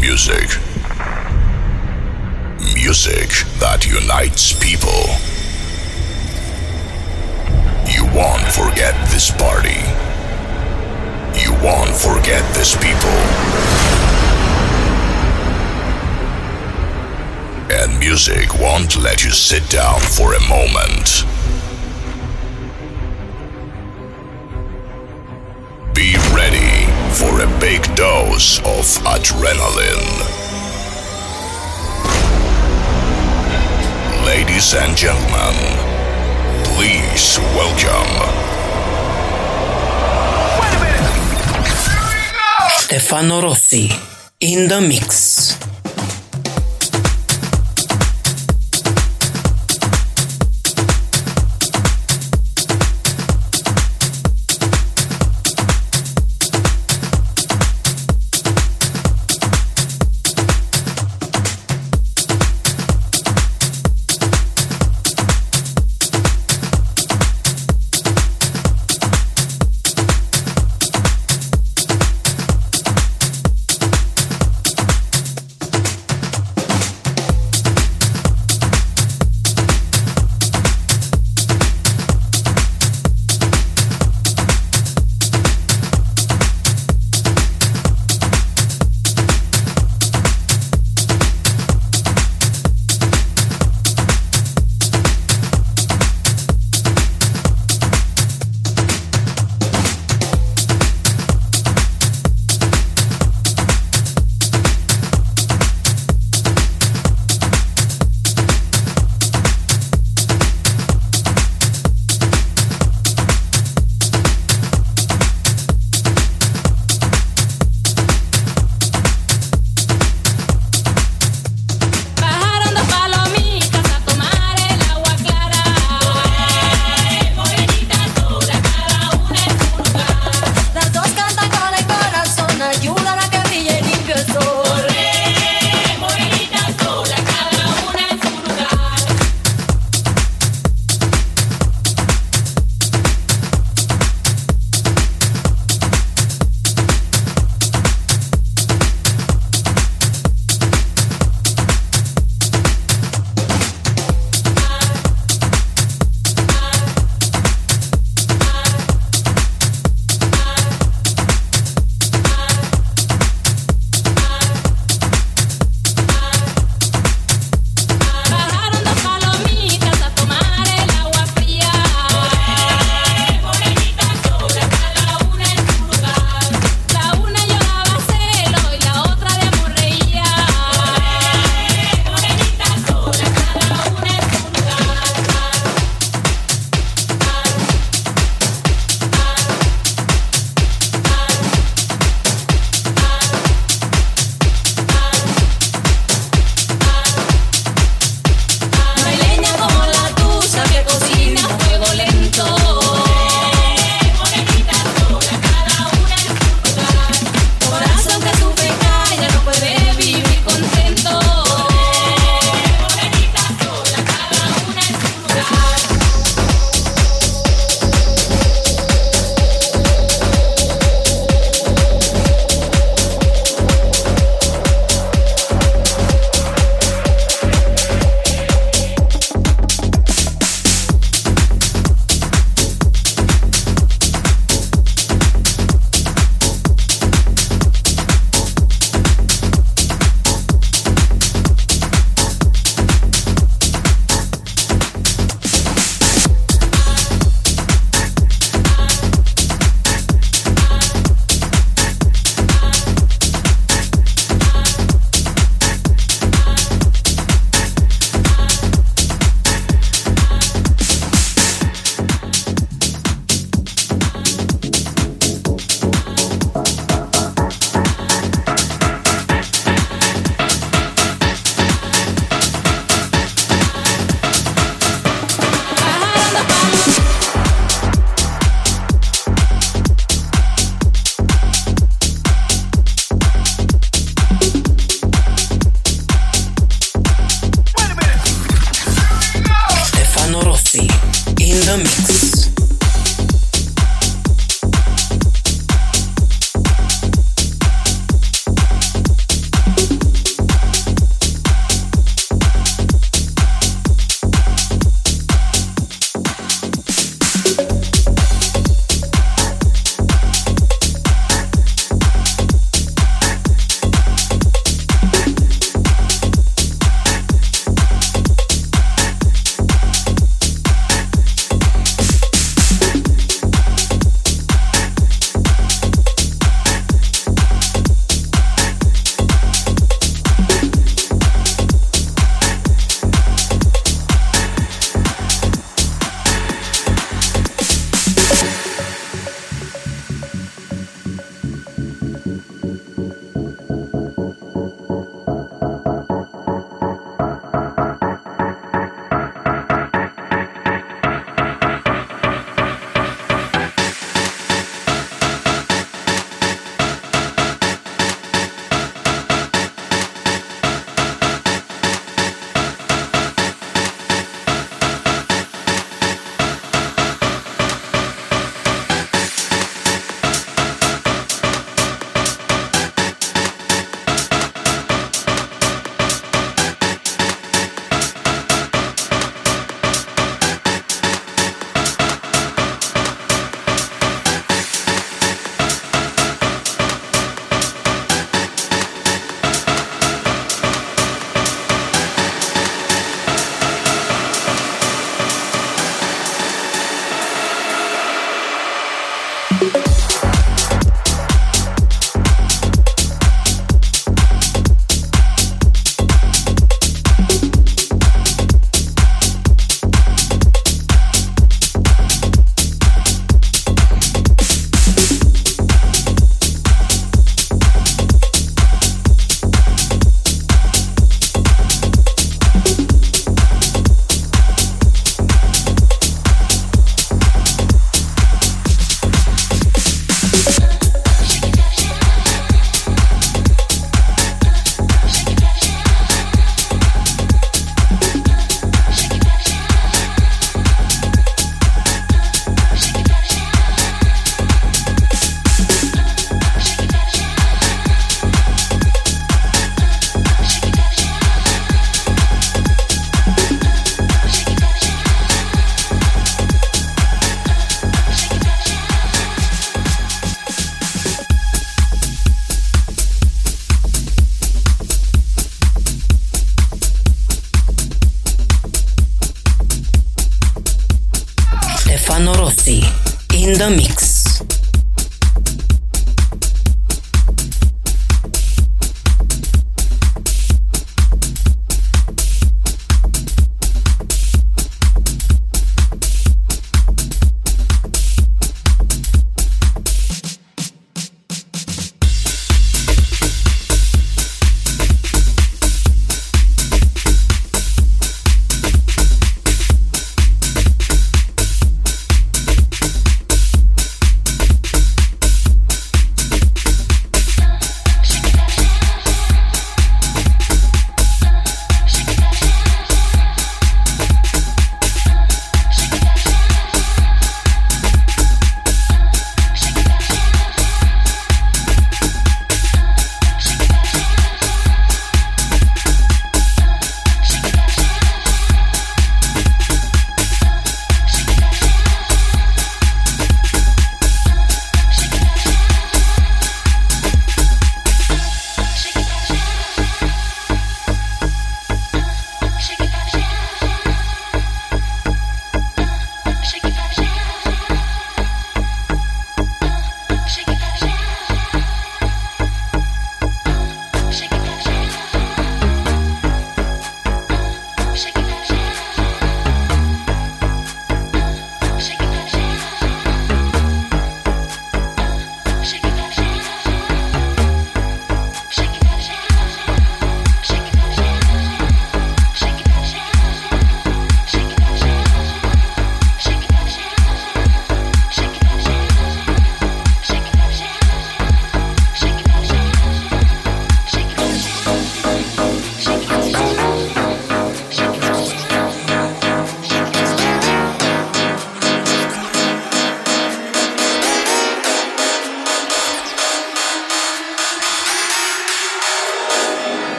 music. Music that unites people. You won't forget this party. You won't forget these people. And music won't let you sit down for a moment. For a big dose of adrenaline. Ladies and gentlemen, please welcome. Stefano Rossi in the mix.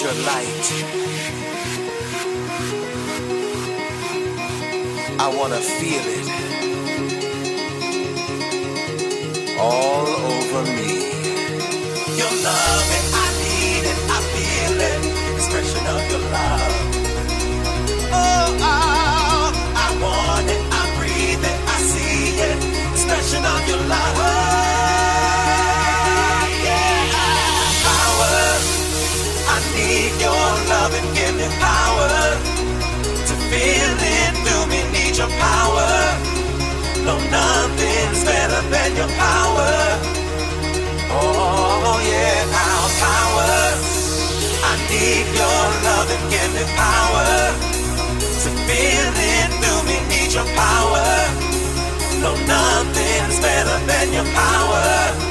Your light. I want to feel it. Expression of your that give me power to feel it through me. Need your power. No, nothing's better than your power.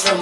from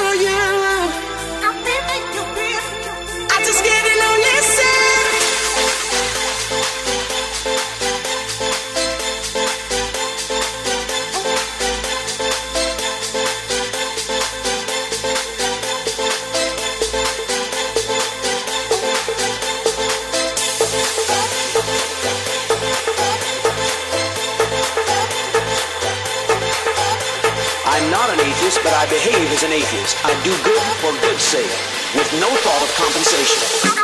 an atheist I do good for good's sake, with no thought of compensation.